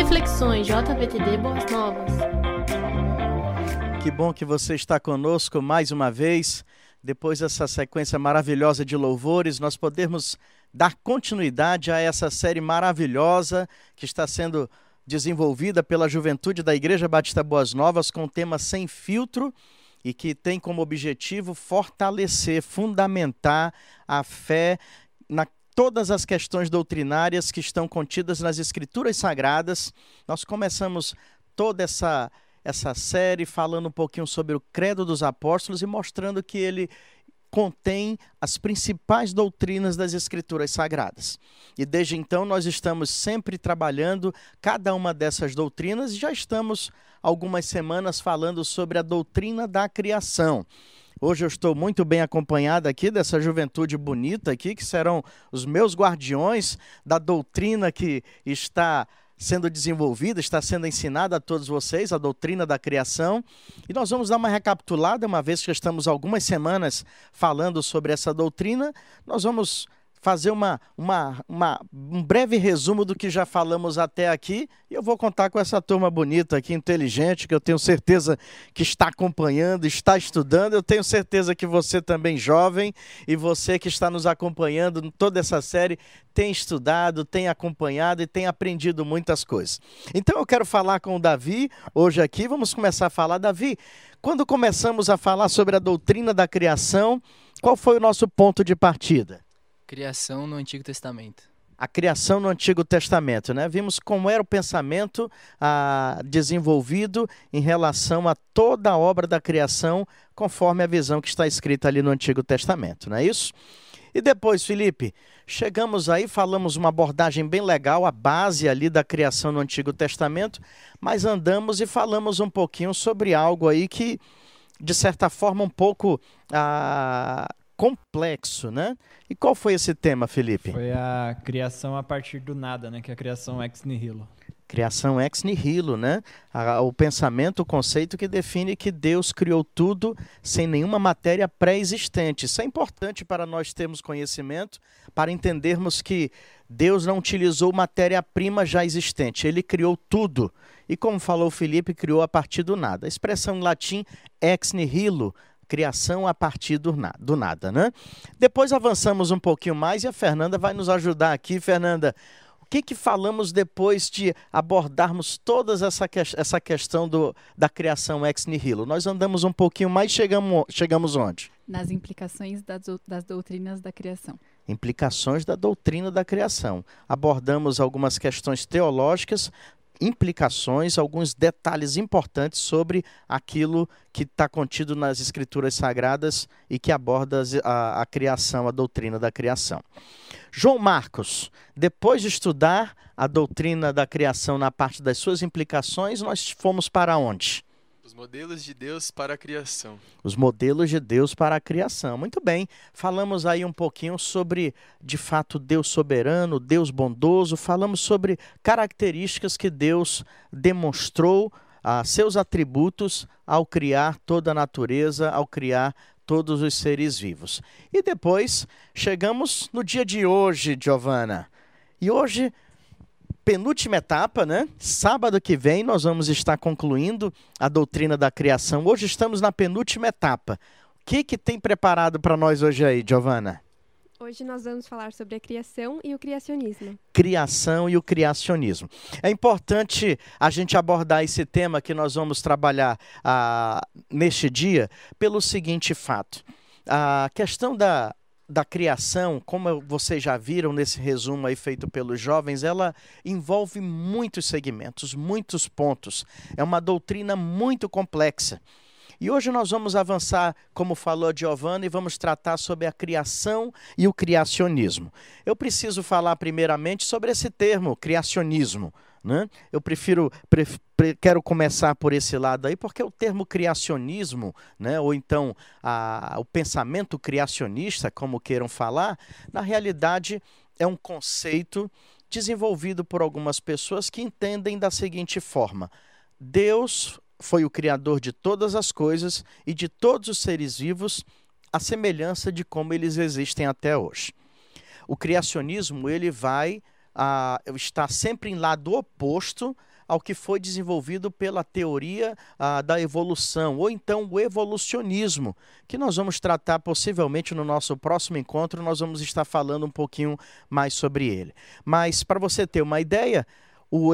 Reflexões JVTD Boas Novas. Que bom que você está conosco mais uma vez. Depois dessa sequência maravilhosa de louvores, nós podemos dar continuidade a essa série maravilhosa que está sendo desenvolvida pela juventude da Igreja Batista Boas Novas com o tema Sem Filtro e que tem como objetivo fortalecer, fundamentar a fé na todas as questões doutrinárias que estão contidas nas Escrituras Sagradas. Nós começamos toda essa essa série falando um pouquinho sobre o Credo dos Apóstolos e mostrando que ele contém as principais doutrinas das Escrituras Sagradas. E desde então nós estamos sempre trabalhando cada uma dessas doutrinas e já estamos algumas semanas falando sobre a doutrina da criação. Hoje eu estou muito bem acompanhado aqui dessa juventude bonita aqui, que serão os meus guardiões da doutrina que está sendo desenvolvida, está sendo ensinada a todos vocês, a doutrina da criação. E nós vamos dar uma recapitulada, uma vez que estamos algumas semanas falando sobre essa doutrina, nós vamos fazer uma, uma, uma, um breve resumo do que já falamos até aqui. E eu vou contar com essa turma bonita aqui, inteligente, que eu tenho certeza que está acompanhando, está estudando. Eu tenho certeza que você também, jovem, e você que está nos acompanhando toda essa série, tem estudado, tem acompanhado e tem aprendido muitas coisas. Então eu quero falar com o Davi hoje aqui. Vamos começar a falar. Davi, quando começamos a falar sobre a doutrina da criação, qual foi o nosso ponto de partida? Criação no Antigo Testamento. A criação no Antigo Testamento, né? Vimos como era o pensamento ah, desenvolvido em relação a toda a obra da criação, conforme a visão que está escrita ali no Antigo Testamento, não é isso? E depois, Felipe, chegamos aí, falamos uma abordagem bem legal, a base ali da criação no Antigo Testamento, mas andamos e falamos um pouquinho sobre algo aí que, de certa forma, um pouco ah, complexo, né? E qual foi esse tema, Felipe? Foi a criação a partir do nada, né? Que é a criação ex nihilo. Criação ex nihilo, né? O pensamento, o conceito que define que Deus criou tudo sem nenhuma matéria pré-existente. Isso é importante para nós termos conhecimento, para entendermos que Deus não utilizou matéria-prima já existente, ele criou tudo. E como falou o Felipe, criou a partir do nada. A expressão em latim ex nihilo criação a partir do, na, do nada, né? Depois avançamos um pouquinho mais e a Fernanda vai nos ajudar aqui. Fernanda, o que, que falamos depois de abordarmos toda essa, essa questão do, da criação ex nihilo? Nós andamos um pouquinho mais e chegamos, chegamos onde? Nas implicações das, das doutrinas da criação implicações da doutrina da criação. Abordamos algumas questões teológicas, implicações, alguns detalhes importantes sobre aquilo que está contido nas Escrituras Sagradas e que aborda a, a, criação, a doutrina da criação. João Marcos, depois de estudar a doutrina da criação na parte das suas implicações, nós fomos para onde? Os modelos de Deus para a criação. Os modelos de Deus para a criação. Muito bem. Falamos aí um pouquinho sobre, de fato, Deus soberano, Deus bondoso. Falamos sobre características que Deus demonstrou a seus atributos ao criar toda a natureza, ao criar todos os seres vivos. E depois chegamos no dia de hoje, Giovana. E hoje penúltima etapa, né? Sábado que vem nós vamos estar concluindo a doutrina da criação. Hoje estamos na penúltima etapa. O que, que tem preparado para nós hoje aí, Giovana? Hoje nós vamos falar sobre a criação e o criacionismo. Criação e o criacionismo. É importante a gente abordar esse tema que nós vamos trabalhar ah, neste dia pelo seguinte fato. A questão da da criação, como vocês já viram nesse resumo aí feito pelos jovens, ela envolve muitos segmentos, muitos pontos. É uma doutrina muito complexa. E hoje nós vamos avançar, como falou Giovanni, e vamos tratar sobre a criação e o criacionismo. Eu preciso falar primeiramente sobre esse termo, criacionismo. Né? Eu prefiro, pref, pre, quero começar por esse lado aí, porque o termo criacionismo, né, ou então a, o pensamento criacionista, como queiram falar, na realidade é um conceito desenvolvido por algumas pessoas que entendem da seguinte forma: Deus foi o criador de todas as coisas e de todos os seres vivos, a semelhança de como eles existem até hoje. O criacionismo ele vai está sempre em lado oposto ao que foi desenvolvido pela teoria da evolução, ou então o evolucionismo, que nós vamos tratar possivelmente no nosso próximo encontro, nós vamos estar falando um pouquinho mais sobre ele. Mas, para você ter uma ideia, o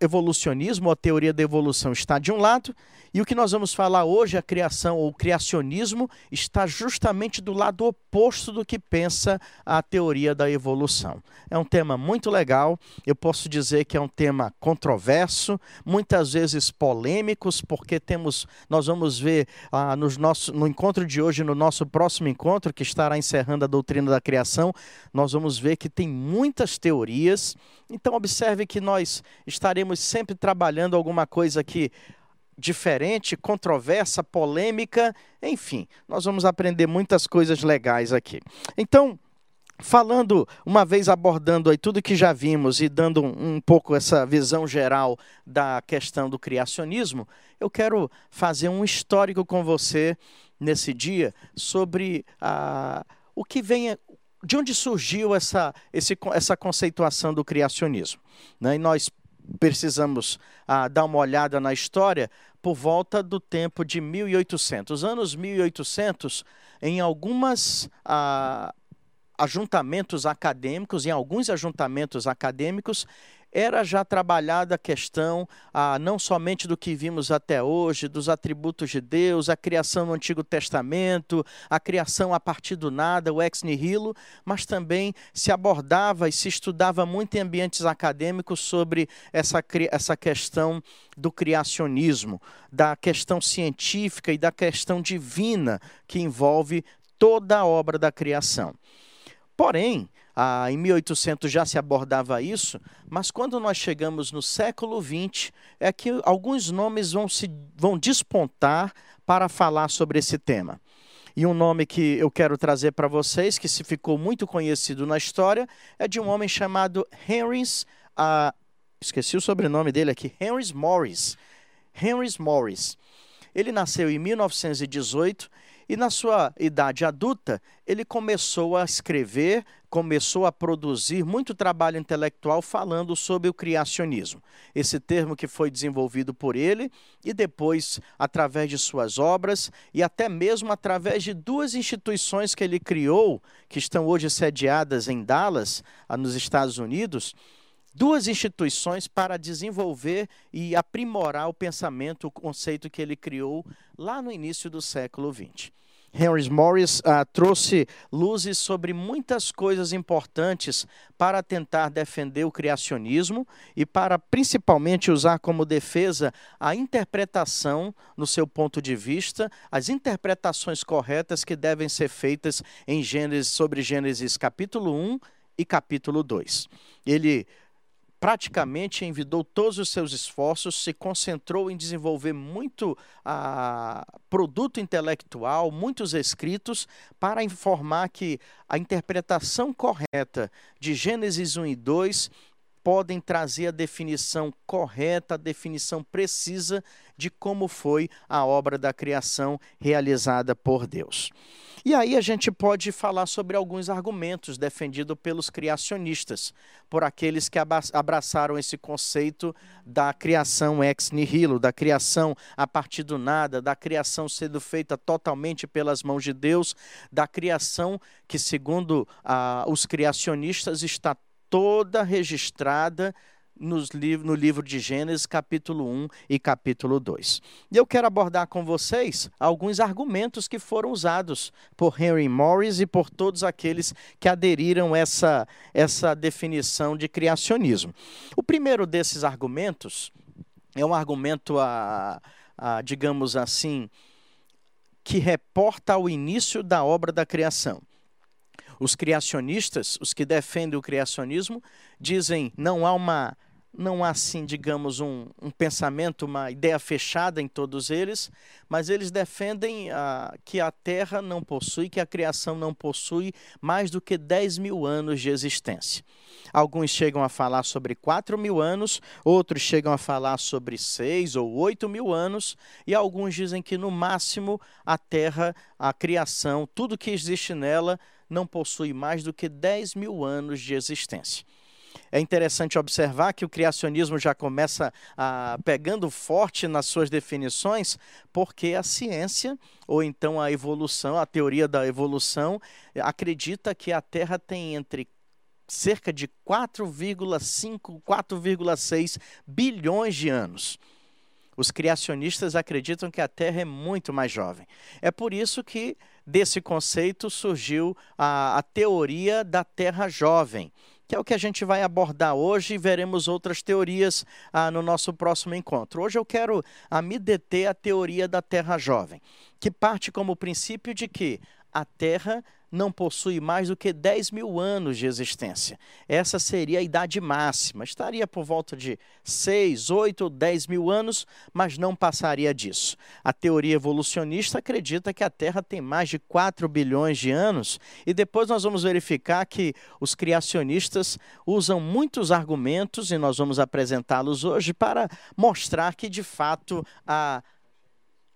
evolucionismo, a teoria da evolução, está de um lado, e o que nós vamos falar hoje, a criação ou criacionismo, está justamente do lado oposto do que pensa a teoria da evolução. É um tema muito legal, eu posso dizer que é um tema controverso, muitas vezes polêmicos, porque temos, nós vamos ver ah, nos nosso, no encontro de hoje, no nosso próximo encontro, que estará encerrando a doutrina da criação, nós vamos ver que tem muitas teorias. Então, observe que nós estaremos sempre trabalhando alguma coisa que diferente, controversa, polêmica, enfim, nós vamos aprender muitas coisas legais aqui. Então, falando, uma vez abordando aí tudo que já vimos e dando um, um pouco essa visão geral da questão do criacionismo, eu quero fazer um histórico com você nesse dia sobre a, o que vem, de onde surgiu essa, esse, essa conceituação do criacionismo. Né? E nós precisamos ah, dar uma olhada na história por volta do tempo de 1800. Anos 1800, em algumas ah, ajuntamentos acadêmicos, em alguns ajuntamentos acadêmicos, era já trabalhada a questão ah, não somente do que vimos até hoje, dos atributos de Deus, a criação no Antigo Testamento, a criação a partir do nada, o ex nihilo, mas também se abordava e se estudava muito em ambientes acadêmicos sobre essa, essa questão do criacionismo, da questão científica e da questão divina que envolve toda a obra da criação. Porém, ah, em 1800 já se abordava isso, mas quando nós chegamos no século XX, é que alguns nomes vão, se, vão despontar para falar sobre esse tema. E um nome que eu quero trazer para vocês, que se ficou muito conhecido na história, é de um homem chamado Henry, ah, esqueci o sobrenome dele aqui, Henry Morris. Henry Morris. Ele nasceu em 1918 e na sua idade adulta, ele começou a escrever, começou a produzir muito trabalho intelectual falando sobre o criacionismo. Esse termo que foi desenvolvido por ele e depois através de suas obras e até mesmo através de duas instituições que ele criou, que estão hoje sediadas em Dallas, nos Estados Unidos duas instituições para desenvolver e aprimorar o pensamento, o conceito que ele criou lá no início do século XX. Henry Morris uh, trouxe luzes sobre muitas coisas importantes para tentar defender o criacionismo e para principalmente usar como defesa a interpretação, no seu ponto de vista, as interpretações corretas que devem ser feitas em Gênesis, sobre Gênesis capítulo 1 e capítulo 2. Ele praticamente envidou todos os seus esforços, se concentrou em desenvolver muito ah, produto intelectual, muitos escritos, para informar que a interpretação correta de Gênesis 1 e 2 podem trazer a definição correta, a definição precisa de como foi a obra da criação realizada por Deus. E aí a gente pode falar sobre alguns argumentos defendidos pelos criacionistas, por aqueles que abraçaram esse conceito da criação ex nihilo, da criação a partir do nada, da criação sendo feita totalmente pelas mãos de Deus, da criação que, segundo ah, os criacionistas, está toda registrada nos liv no livro de Gênesis, capítulo 1 e capítulo 2. E eu quero abordar com vocês alguns argumentos que foram usados por Henry Morris e por todos aqueles que aderiram essa, essa definição de criacionismo. O primeiro desses argumentos é um argumento, a, a, digamos assim, que reporta ao início da obra da criação. Os criacionistas, os que defendem o criacionismo, dizem não há uma não há assim, digamos, um, um pensamento, uma ideia fechada em todos eles, mas eles defendem ah, que a Terra não possui, que a criação não possui mais do que 10 mil anos de existência. Alguns chegam a falar sobre 4 mil anos, outros chegam a falar sobre 6 ou 8 mil anos, e alguns dizem que no máximo a Terra, a criação, tudo que existe nela, não possui mais do que 10 mil anos de existência. É interessante observar que o criacionismo já começa a, pegando forte nas suas definições, porque a ciência, ou então a evolução, a teoria da evolução, acredita que a Terra tem entre cerca de 4,5, 4,6 bilhões de anos. Os criacionistas acreditam que a Terra é muito mais jovem. É por isso que desse conceito surgiu a, a teoria da Terra jovem que é o que a gente vai abordar hoje e veremos outras teorias ah, no nosso próximo encontro. Hoje eu quero ah, me deter à teoria da Terra jovem, que parte como princípio de que a Terra não possui mais do que 10 mil anos de existência. Essa seria a idade máxima. Estaria por volta de 6, 8 ou 10 mil anos, mas não passaria disso. A teoria evolucionista acredita que a Terra tem mais de 4 bilhões de anos, e depois nós vamos verificar que os criacionistas usam muitos argumentos, e nós vamos apresentá-los hoje, para mostrar que, de fato, a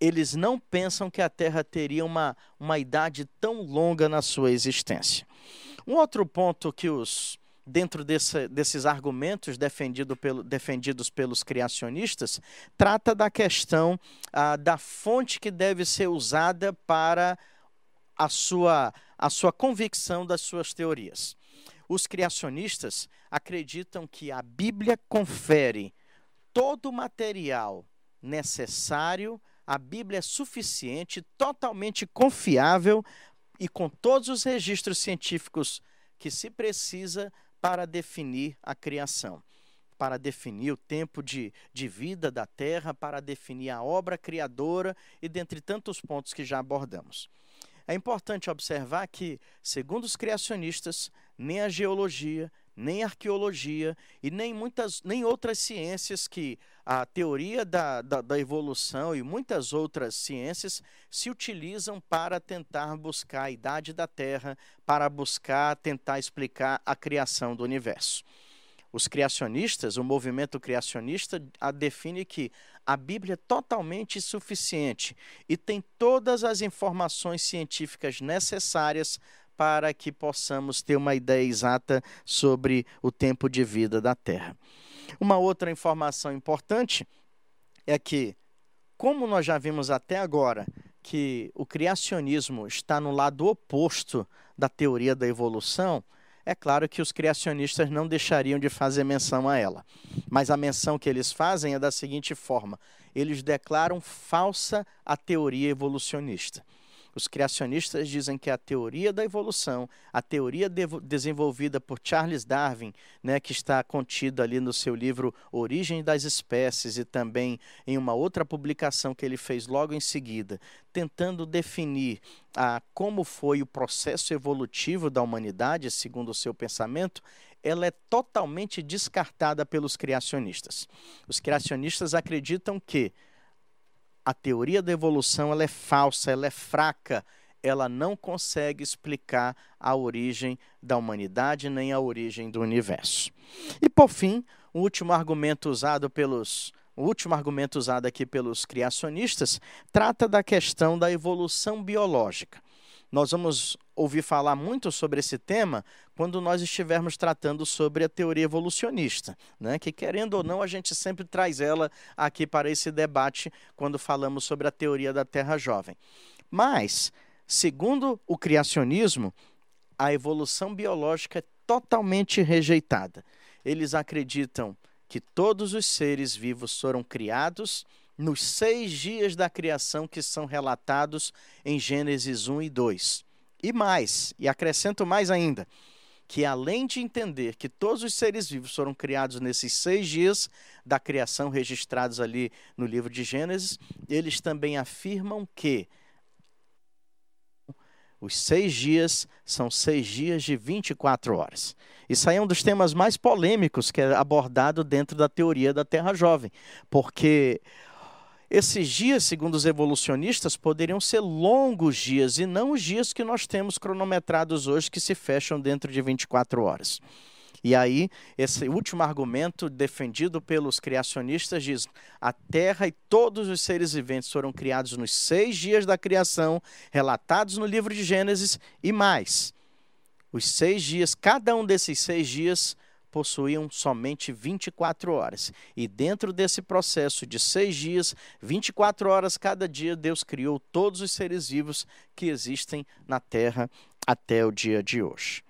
eles não pensam que a Terra teria uma, uma idade tão longa na sua existência. Um outro ponto que os dentro desse, desses argumentos defendido pelo, defendidos pelos criacionistas, trata da questão ah, da fonte que deve ser usada para a sua, a sua convicção das suas teorias. Os criacionistas acreditam que a Bíblia confere todo o material necessário a Bíblia é suficiente, totalmente confiável e com todos os registros científicos que se precisa para definir a criação, para definir o tempo de, de vida da Terra, para definir a obra criadora e dentre tantos pontos que já abordamos. É importante observar que, segundo os criacionistas, nem a geologia, nem arqueologia e nem muitas nem outras ciências que a teoria da, da, da, evolução e muitas outras ciências se utilizam para tentar buscar a idade da Terra, para buscar tentar explicar a criação do universo. Os criacionistas, o movimento criacionista, define que a Bíblia é totalmente suficiente e tem todas as informações científicas necessárias para que possamos ter uma ideia exata sobre o tempo de vida da Terra. Uma outra informação importante é que, como nós já vimos até agora, que o criacionismo está no lado oposto da teoria da evolução, é claro que os criacionistas não deixariam de fazer menção a ela. Mas a menção que eles fazem é da seguinte forma: eles declaram falsa a teoria evolucionista. Os criacionistas dizem que a teoria da evolução, a teoria de desenvolvida por Charles Darwin, né, que está contida ali no seu livro Origem das Espécies e também em uma outra publicação que ele fez logo em seguida, tentando definir a, como foi o processo evolutivo da humanidade, segundo o seu pensamento, ela é totalmente descartada pelos criacionistas. Os criacionistas acreditam que a teoria da evolução ela é falsa, ela é fraca, ela não consegue explicar a origem da humanidade nem a origem do universo. E por fim, o último argumento usado pelos o último argumento usado aqui pelos criacionistas trata da questão da evolução biológica. Nós vamos ouvir falar muito sobre esse tema quando nós estivermos tratando sobre a teoria evolucionista, né? que querendo ou não a gente sempre traz ela aqui para esse debate quando falamos sobre a teoria da Terra jovem. Mas, segundo o criacionismo, a evolução biológica é totalmente rejeitada. Eles acreditam que todos os seres vivos foram criados nos seis dias da criação que são relatados em Gênesis 1 e 2. E mais, e acrescento mais ainda, que além de entender que todos os seres vivos foram criados nesses seis dias da criação registrados ali no livro de Gênesis, eles também afirmam que os seis dias são seis dias de 24 horas. Isso aí é um dos temas mais polêmicos que é abordado dentro da teoria da Terra Jovem, porque esses dias, segundo os evolucionistas, poderiam ser longos dias e não os dias que nós temos cronometrados hoje, que se fecham dentro de 24 horas. E aí, esse último argumento defendido pelos criacionistas diz: a Terra e todos os seres viventes foram criados nos seis dias da criação, relatados no livro de Gênesis, e mais. Os seis dias, cada um desses seis dias possuíam somente 24 horas. E dentro desse processo de seis dias, 24 horas cada dia, Deus criou todos os seres vivos que existem na Terra até o dia de hoje.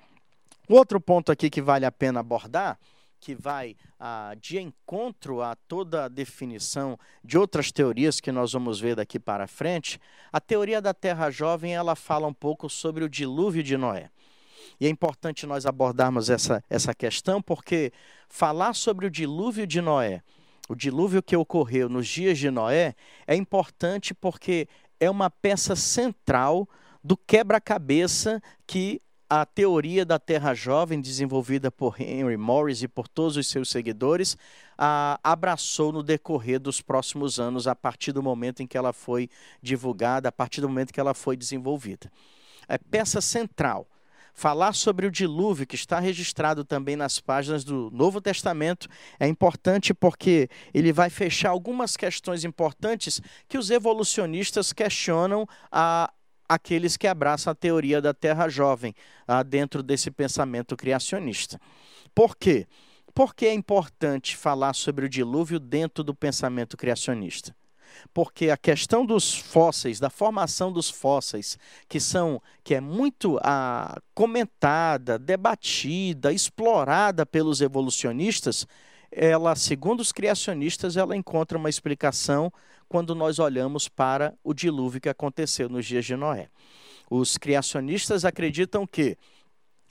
Outro ponto aqui que vale a pena abordar que vai ah, de encontro a toda a definição de outras teorias que nós vamos ver daqui para frente, a teoria da Terra Jovem ela fala um pouco sobre o dilúvio de Noé. E é importante nós abordarmos essa, essa questão, porque falar sobre o dilúvio de Noé, o dilúvio que ocorreu nos dias de Noé, é importante porque é uma peça central do quebra-cabeça que a teoria da Terra Jovem, desenvolvida por Henry Morris e por todos os seus seguidores, a, abraçou no decorrer dos próximos anos, a partir do momento em que ela foi divulgada, a partir do momento que ela foi desenvolvida. É peça central. Falar sobre o dilúvio, que está registrado também nas páginas do Novo Testamento, é importante porque ele vai fechar algumas questões importantes que os evolucionistas questionam a, aqueles que abraçam a teoria da Terra Jovem ah, dentro desse pensamento criacionista. Por quê? Porque é importante falar sobre o dilúvio dentro do pensamento criacionista? Porque a questão dos fósseis, da formação dos fósseis, que são que é muito ah, comentada, debatida, explorada pelos evolucionistas, ela, segundo os criacionistas, ela encontra uma explicação quando nós olhamos para o dilúvio que aconteceu nos dias de Noé. Os criacionistas acreditam que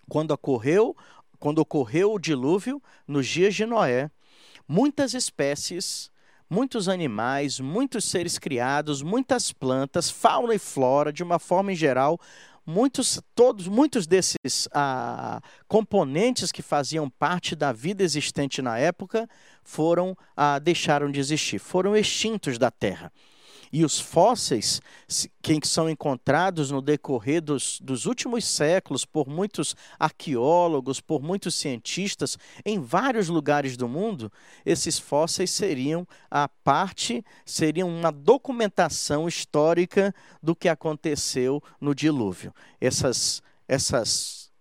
quando ocorreu, quando ocorreu o dilúvio nos dias de Noé, muitas espécies, muitos animais, muitos seres criados, muitas plantas, fauna e flora, de uma forma em geral, muitos, todos, muitos desses ah, componentes que faziam parte da vida existente na época foram ah, deixaram de existir, foram extintos da Terra. E os fósseis que são encontrados no decorrer dos, dos últimos séculos por muitos arqueólogos, por muitos cientistas, em vários lugares do mundo, esses fósseis seriam a parte, seriam uma documentação histórica do que aconteceu no dilúvio. Essas, essas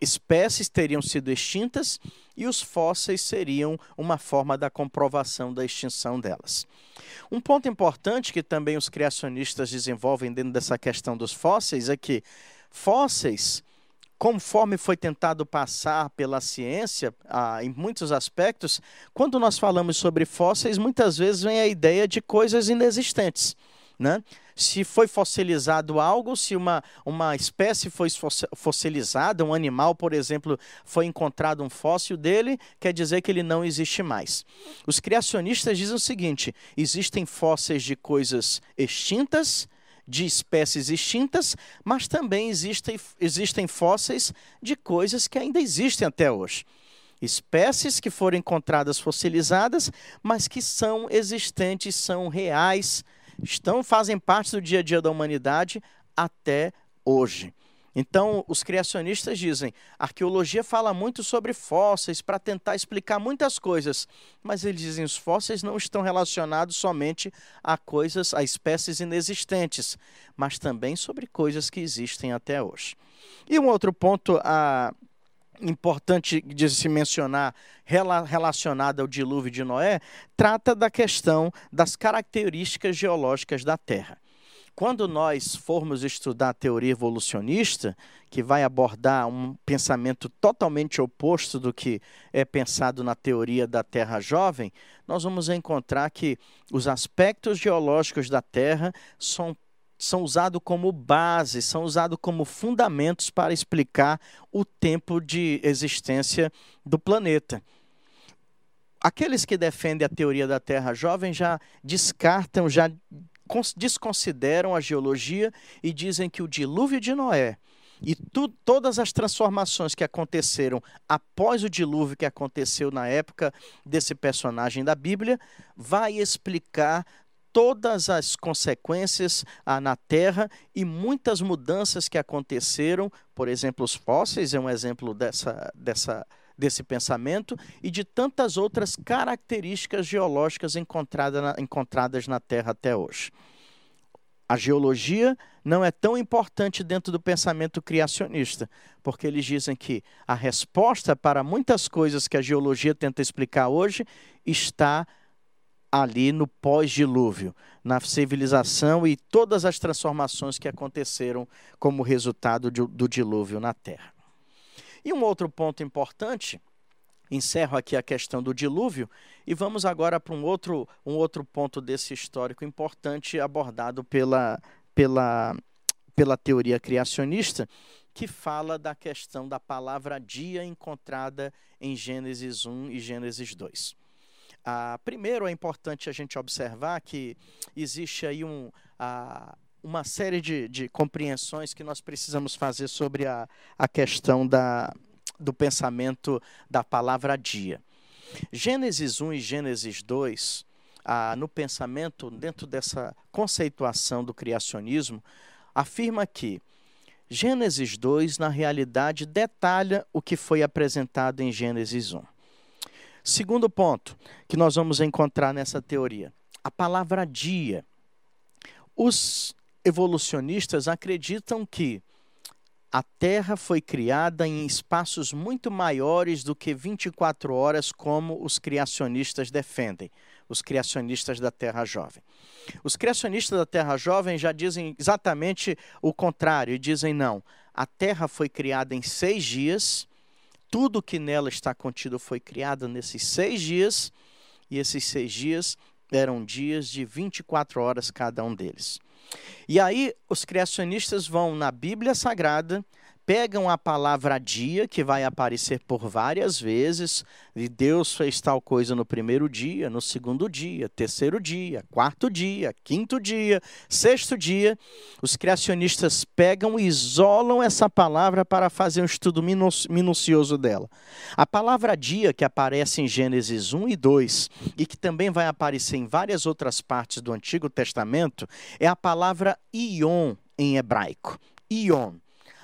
espécies teriam sido extintas e os fósseis seriam uma forma da comprovação da extinção delas. Um ponto importante que também os criacionistas desenvolvem dentro dessa questão dos fósseis é que fósseis, conforme foi tentado passar pela ciência, ah, em muitos aspectos, quando nós falamos sobre fósseis, muitas vezes vem a ideia de coisas inexistentes. Né? Se foi fossilizado algo, se uma, uma espécie foi fossilizada, um animal, por exemplo, foi encontrado um fóssil dele, quer dizer que ele não existe mais. Os criacionistas dizem o seguinte: existem fósseis de coisas extintas, de espécies extintas, mas também existem, existem fósseis de coisas que ainda existem até hoje. Espécies que foram encontradas fossilizadas, mas que são existentes, são reais, estão fazem parte do dia a dia da humanidade até hoje. Então, os criacionistas dizem: a arqueologia fala muito sobre fósseis para tentar explicar muitas coisas, mas eles dizem os fósseis não estão relacionados somente a coisas, a espécies inexistentes, mas também sobre coisas que existem até hoje. E um outro ponto a importante de se mencionar relacionada ao dilúvio de Noé, trata da questão das características geológicas da Terra. Quando nós formos estudar a teoria evolucionista, que vai abordar um pensamento totalmente oposto do que é pensado na teoria da Terra jovem, nós vamos encontrar que os aspectos geológicos da Terra são são usados como base, são usados como fundamentos para explicar o tempo de existência do planeta. Aqueles que defendem a teoria da Terra jovem já descartam, já desconsideram a geologia e dizem que o dilúvio de Noé e tu, todas as transformações que aconteceram após o dilúvio que aconteceu na época desse personagem da Bíblia vai explicar todas as consequências ah, na Terra e muitas mudanças que aconteceram. Por exemplo, os fósseis é um exemplo dessa, dessa, desse pensamento e de tantas outras características geológicas encontrada na, encontradas na Terra até hoje. A geologia não é tão importante dentro do pensamento criacionista, porque eles dizem que a resposta para muitas coisas que a geologia tenta explicar hoje está ali no pós-dilúvio, na civilização e todas as transformações que aconteceram como resultado do, dilúvio na Terra. E um outro ponto importante encerro aqui a questão do dilúvio e vamos agora para um outro, um outro ponto desse histórico importante abordado pela, pela, pela teoria criacionista, que fala da questão da palavra dia encontrada em Gênesis 1 e Gênesis 2. Ah, primeiro, é importante a gente observar que existe aí um, ah, uma série de, de compreensões que nós precisamos fazer sobre a, a questão da, do pensamento da palavra dia. Gênesis 1 e Gênesis 2, ah, no pensamento, dentro dessa conceituação do criacionismo, afirma que Gênesis 2, na realidade, detalha o que foi apresentado em Gênesis 1. Segundo ponto que nós vamos encontrar nessa teoria, a palavra dia. Os evolucionistas acreditam que a Terra foi criada em espaços muito maiores do que 24 horas, como os criacionistas defendem, os criacionistas da Terra Jovem. Os criacionistas da Terra Jovem já dizem exatamente o contrário dizem não. A Terra foi criada em seis dias, tudo que nela está contido foi criado nesses seis dias, e esses seis dias eram dias de 24 horas cada um deles. E aí os criacionistas vão na Bíblia Sagrada, pegam a palavra dia, que vai aparecer por várias vezes, e Deus fez tal coisa no primeiro dia, no segundo dia, terceiro dia, quarto dia, quinto dia, sexto dia. Os criacionistas pegam e isolam essa palavra para fazer um estudo minucioso dela. A palavra dia, que aparece em Gênesis 1 e 2, e que também vai aparecer em várias outras partes do Antigo Testamento, é a palavra ion em hebraico. Ion.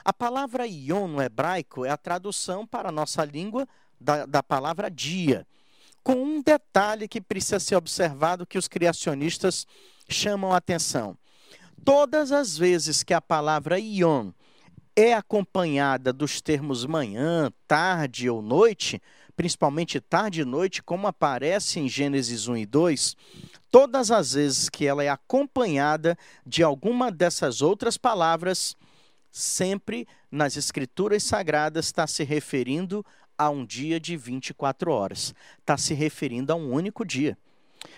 A palavra ion no hebraico é a tradução para a nossa língua da, da palavra dia, com um detalhe que precisa ser observado que os criacionistas chamam a atenção. Todas as vezes que a palavra ion é acompanhada dos termos manhã, tarde ou noite, principalmente tarde e noite, como aparece em Gênesis 1 e 2, todas as vezes que ela é acompanhada de alguma dessas outras palavras, sempre nas escrituras sagradas está se referindo a um dia de 24 horas. Está se referindo a um único dia.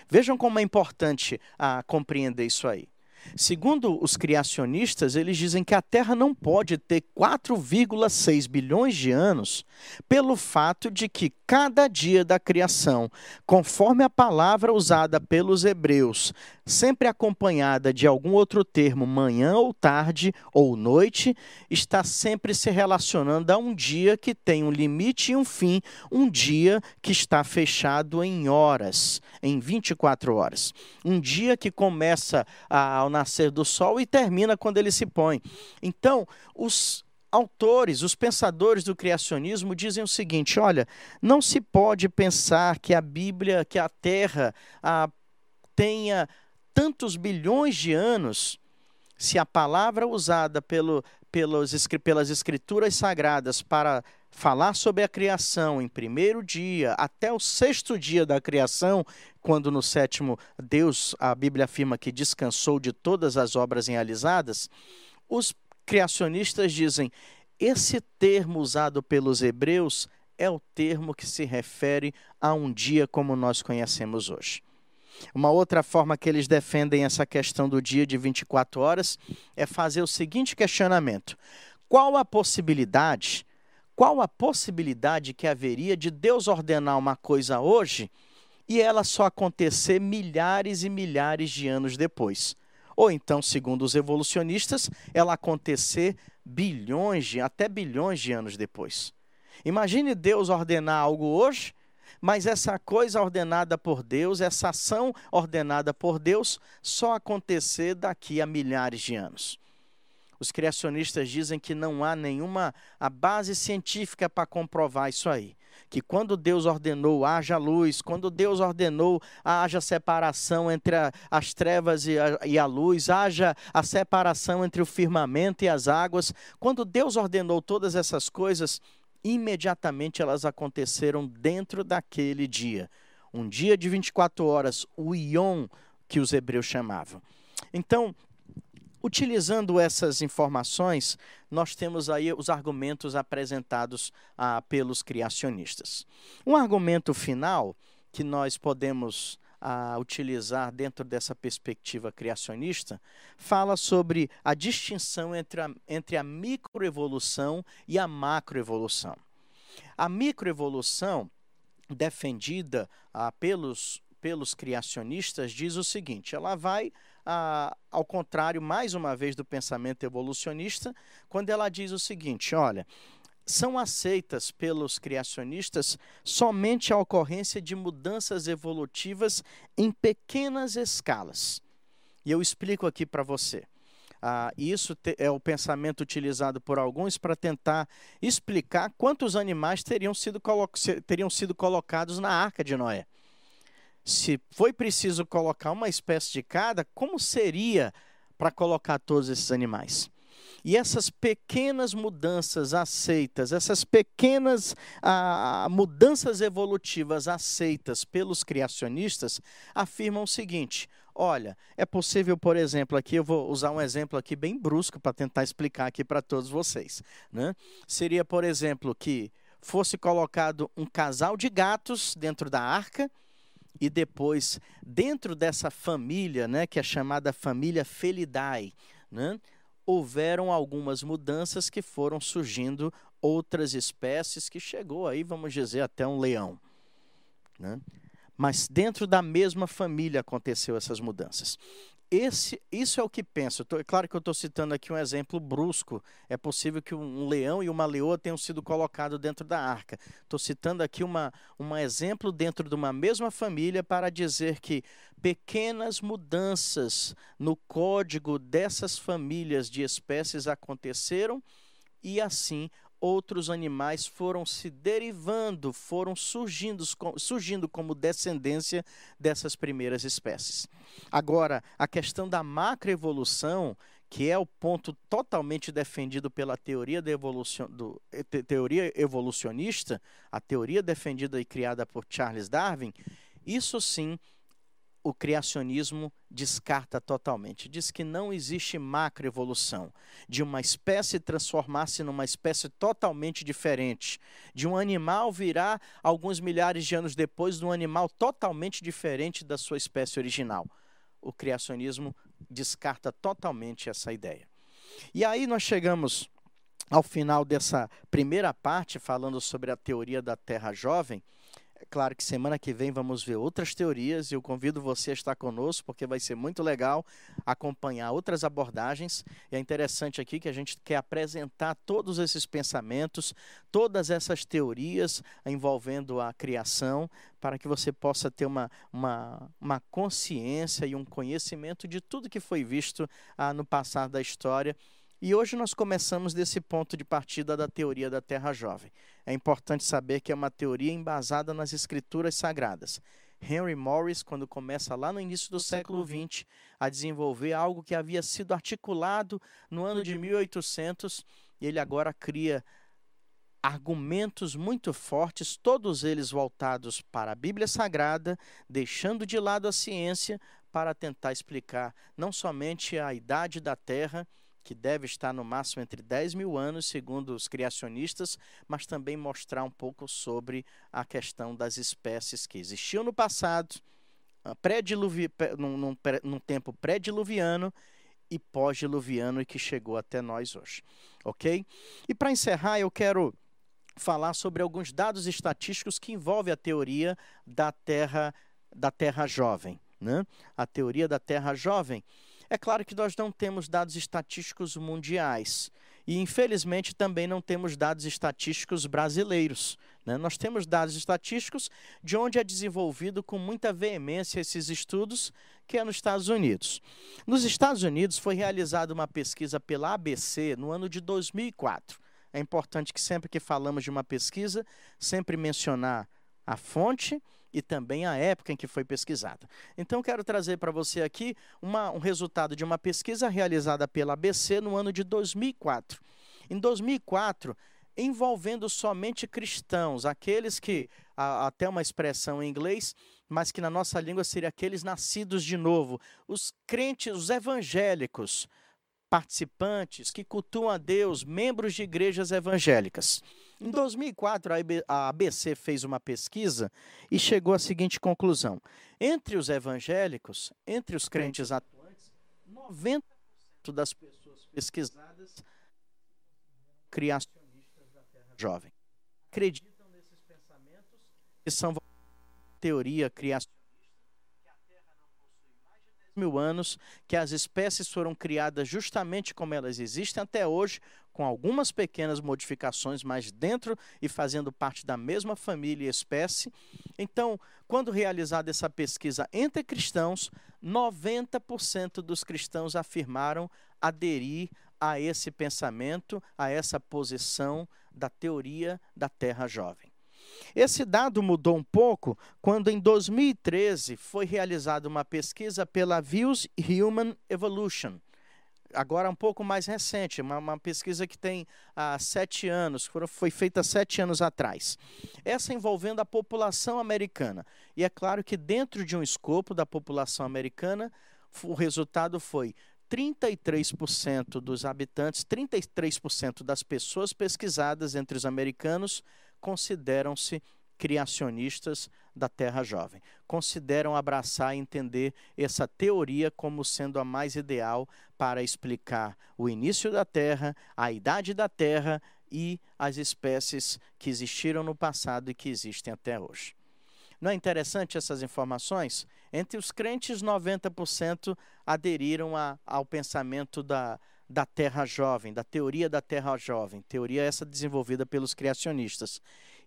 Vejam como é importante ah, compreender isso aí. Segundo os criacionistas, eles dizem que a Terra não pode ter 4,6 bilhões de anos, pelo fato de que cada dia da criação, conforme a palavra usada pelos hebreus, sempre acompanhada de algum outro termo, manhã ou tarde ou noite, está sempre se relacionando a um dia que tem um limite e um fim, um dia que está fechado em horas, em 24 horas. Um dia que começa ao nascer do sol e termina quando ele se põe. Então, os autores, os pensadores do criacionismo dizem o seguinte: olha, não se pode pensar que a Bíblia, que a Terra a, tenha tantos bilhões de anos, se a palavra usada pelo, pelos, pelas escrituras sagradas para falar sobre a criação em primeiro dia até o sexto dia da criação, quando no sétimo Deus, a Bíblia afirma que descansou de todas as obras realizadas, os criacionistas dizem: esse termo usado pelos hebreus é o termo que se refere a um dia como nós conhecemos hoje. Uma outra forma que eles defendem essa questão do dia de 24 horas é fazer o seguinte questionamento: qual a possibilidade, qual a possibilidade que haveria de Deus ordenar uma coisa hoje e ela só acontecer milhares e milhares de anos depois? Ou então, segundo os evolucionistas, ela acontecer bilhões de, até bilhões de anos depois. Imagine Deus ordenar algo hoje mas essa coisa ordenada por Deus, essa ação ordenada por Deus, só acontecer daqui a milhares de anos. Os criacionistas dizem que não há nenhuma a base científica para comprovar isso aí. que quando Deus ordenou haja luz, quando Deus ordenou haja separação entre a, as trevas e a, e a luz, haja a separação entre o firmamento e as águas, quando Deus ordenou todas essas coisas, imediatamente elas aconteceram dentro daquele dia. Um dia de 24 horas, o Ion, que os hebreus chamavam. Então, utilizando essas informações, nós temos aí os argumentos apresentados ah, pelos criacionistas. Um argumento final que nós podemos ah, utilizar dentro dessa perspectiva criacionista fala sobre a distinção entre a, entre a microevolução e a macroevolução. A microevolução defendida ah, pelos, pelos criacionistas diz o seguinte: ela vai ao contrário, mais uma vez, do pensamento evolucionista, quando ela diz o seguinte: olha, são aceitas pelos criacionistas somente a ocorrência de mudanças evolutivas em pequenas escalas. E eu explico aqui para você. Ah, isso é o pensamento utilizado por alguns para tentar explicar quantos animais teriam sido, teriam sido colocados na arca de Noé. Se foi preciso colocar uma espécie de cada, como seria para colocar todos esses animais? E essas pequenas mudanças aceitas, essas pequenas ah, mudanças evolutivas aceitas pelos criacionistas, afirmam o seguinte: olha, é possível, por exemplo, aqui eu vou usar um exemplo aqui bem brusco para tentar explicar aqui para todos vocês. Né? Seria, por exemplo, que fosse colocado um casal de gatos dentro da arca e depois dentro dessa família, né, que é chamada família Felidae, né, houveram algumas mudanças que foram surgindo outras espécies que chegou aí, vamos dizer, até um leão. Né? Mas dentro da mesma família aconteceu essas mudanças. Esse, isso é o que penso. Tô, é claro que eu estou citando aqui um exemplo brusco. É possível que um leão e uma leoa tenham sido colocados dentro da arca. Estou citando aqui uma, um exemplo dentro de uma mesma família para dizer que pequenas mudanças no código dessas famílias de espécies aconteceram e assim outros animais foram se derivando, foram surgindo, surgindo como descendência dessas primeiras espécies. Agora, a questão da macroevolução, que é o ponto totalmente defendido pela teoria, de evolução, do, te, teoria evolucionista, a teoria defendida e criada por Charles Darwin, isso sim o criacionismo descarta totalmente. Diz que não existe macroevolução, de uma espécie transformar-se numa espécie totalmente diferente, de um animal virar alguns milhares de anos depois de um animal totalmente diferente da sua espécie original. O criacionismo descarta totalmente essa ideia. E aí nós chegamos ao final dessa primeira parte falando sobre a teoria da Terra jovem claro que semana que vem vamos ver outras teorias e eu convido você a estar conosco porque vai ser muito legal acompanhar outras abordagens. E é interessante aqui que a gente quer apresentar todos esses pensamentos, todas essas teorias envolvendo a criação, para que você possa ter uma, uma, uma consciência e um conhecimento de tudo que foi visto ah, no passado da história e hoje nós começamos desse ponto de partida da teoria da Terra Jovem. É importante saber que é uma teoria embasada nas escrituras sagradas. Henry Morris, quando começa lá no início do século XX a desenvolver algo que havia sido articulado no ano de 1800, ele agora cria argumentos muito fortes, todos eles voltados para a Bíblia Sagrada, deixando de lado a ciência para tentar explicar não somente a idade da Terra, que deve estar no máximo entre 10 mil anos, segundo os criacionistas, mas também mostrar um pouco sobre a questão das espécies que existiam no passado, ah, pré num, num, num tempo pré-diluviano e pós-diluviano e que chegou até nós hoje. Ok? E para encerrar, eu quero falar sobre alguns dados estatísticos que envolvem a teoria da Terra, da terra jovem. Né? A teoria da Terra jovem é claro que nós não temos dados estatísticos mundiais e, infelizmente, também não temos dados estatísticos brasileiros. Né? Nós temos dados estatísticos de onde é desenvolvido com muita veemência esses estudos, que é nos Estados Unidos. Nos Estados Unidos foi realizada uma pesquisa pela ABC no ano de 2004. é importante que sempre que falamos de uma pesquisa, sempre mencionar a fonte e também a época em que foi pesquisada. Então, quero trazer para você aqui uma, um resultado de uma pesquisa realizada pela ABC no ano de 2004. Em 2004, envolvendo somente cristãos, aqueles que, até uma expressão em inglês, mas que na nossa língua seria aqueles nascidos de novo, os crentes, os evangélicos, participantes que cultuam a Deus, membros de igrejas evangélicas. Em 2004, a ABC fez uma pesquisa e chegou à seguinte conclusão: entre os evangélicos, entre os crentes atuantes, 90% das pessoas pesquisadas criacionistas da Terra Jovem. Acreditam nesses pensamentos que são teoria criacionista mil anos, que as espécies foram criadas justamente como elas existem até hoje, com algumas pequenas modificações, mas dentro e fazendo parte da mesma família e espécie. Então, quando realizada essa pesquisa entre cristãos, 90% dos cristãos afirmaram aderir a esse pensamento, a essa posição da teoria da Terra jovem. Esse dado mudou um pouco quando, em 2013, foi realizada uma pesquisa pela Views Human Evolution. Agora um pouco mais recente, uma, uma pesquisa que tem há sete anos, foi feita sete anos atrás. Essa envolvendo a população americana. E é claro que dentro de um escopo da população americana, o resultado foi 33% dos habitantes, 33% das pessoas pesquisadas entre os americanos consideram-se criacionistas da Terra Jovem. Consideram abraçar e entender essa teoria como sendo a mais ideal para explicar o início da Terra, a idade da Terra e as espécies que existiram no passado e que existem até hoje. Não é interessante essas informações? Entre os crentes, 90% aderiram a, ao pensamento da, da Terra Jovem, da teoria da Terra Jovem, teoria essa desenvolvida pelos criacionistas.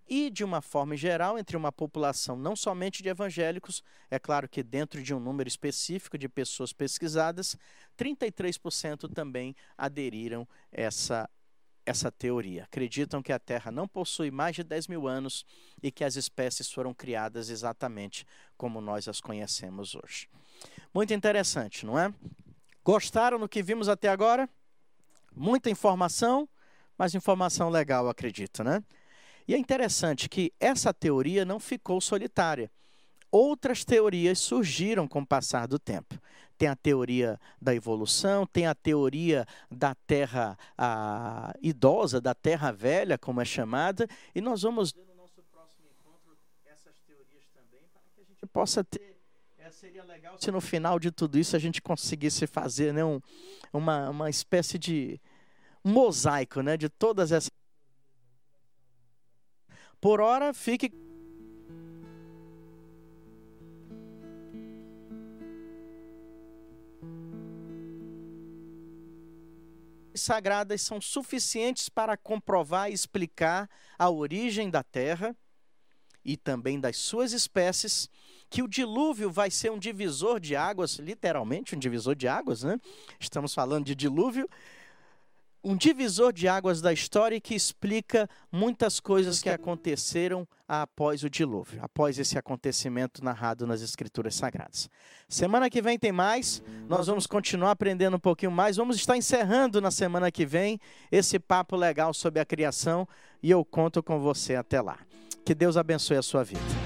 E, de uma forma geral, entre uma população não somente de evangélicos, é claro que dentro de um número específico de pessoas pesquisadas, 33% também aderiram essa, essa teoria. Acreditam que a Terra não possui mais de 10 mil anos e que as espécies foram criadas exatamente como nós as conhecemos hoje. Muito interessante, não é? Gostaram do que vimos até agora? Muita informação, mas informação legal, acredito, né? E é interessante que essa teoria não ficou solitária. Outras teorias surgiram com o passar do tempo. Tem a teoria da evolução, tem a teoria da terra a, idosa, da terra velha, como é chamada, e nós vamos no nosso próximo encontro essas teorias também, para que a gente possa ter é, seria legal se no final de tudo isso a gente conseguisse fazer né, um, uma, uma espécie de mosaico né, de todas essas. Por hora, fique. sagradas são suficientes para comprovar e explicar a origem da Terra e também das suas espécies que o dilúvio vai ser um divisor de águas, literalmente um divisor de águas, né? Estamos falando de dilúvio, um divisor de águas da história que explica muitas coisas que aconteceram após o dilúvio, após esse acontecimento narrado nas Escrituras Sagradas. Semana que vem tem mais, nós vamos continuar aprendendo um pouquinho mais. Vamos estar encerrando na semana que vem esse papo legal sobre a criação e eu conto com você até lá. Que Deus abençoe a sua vida.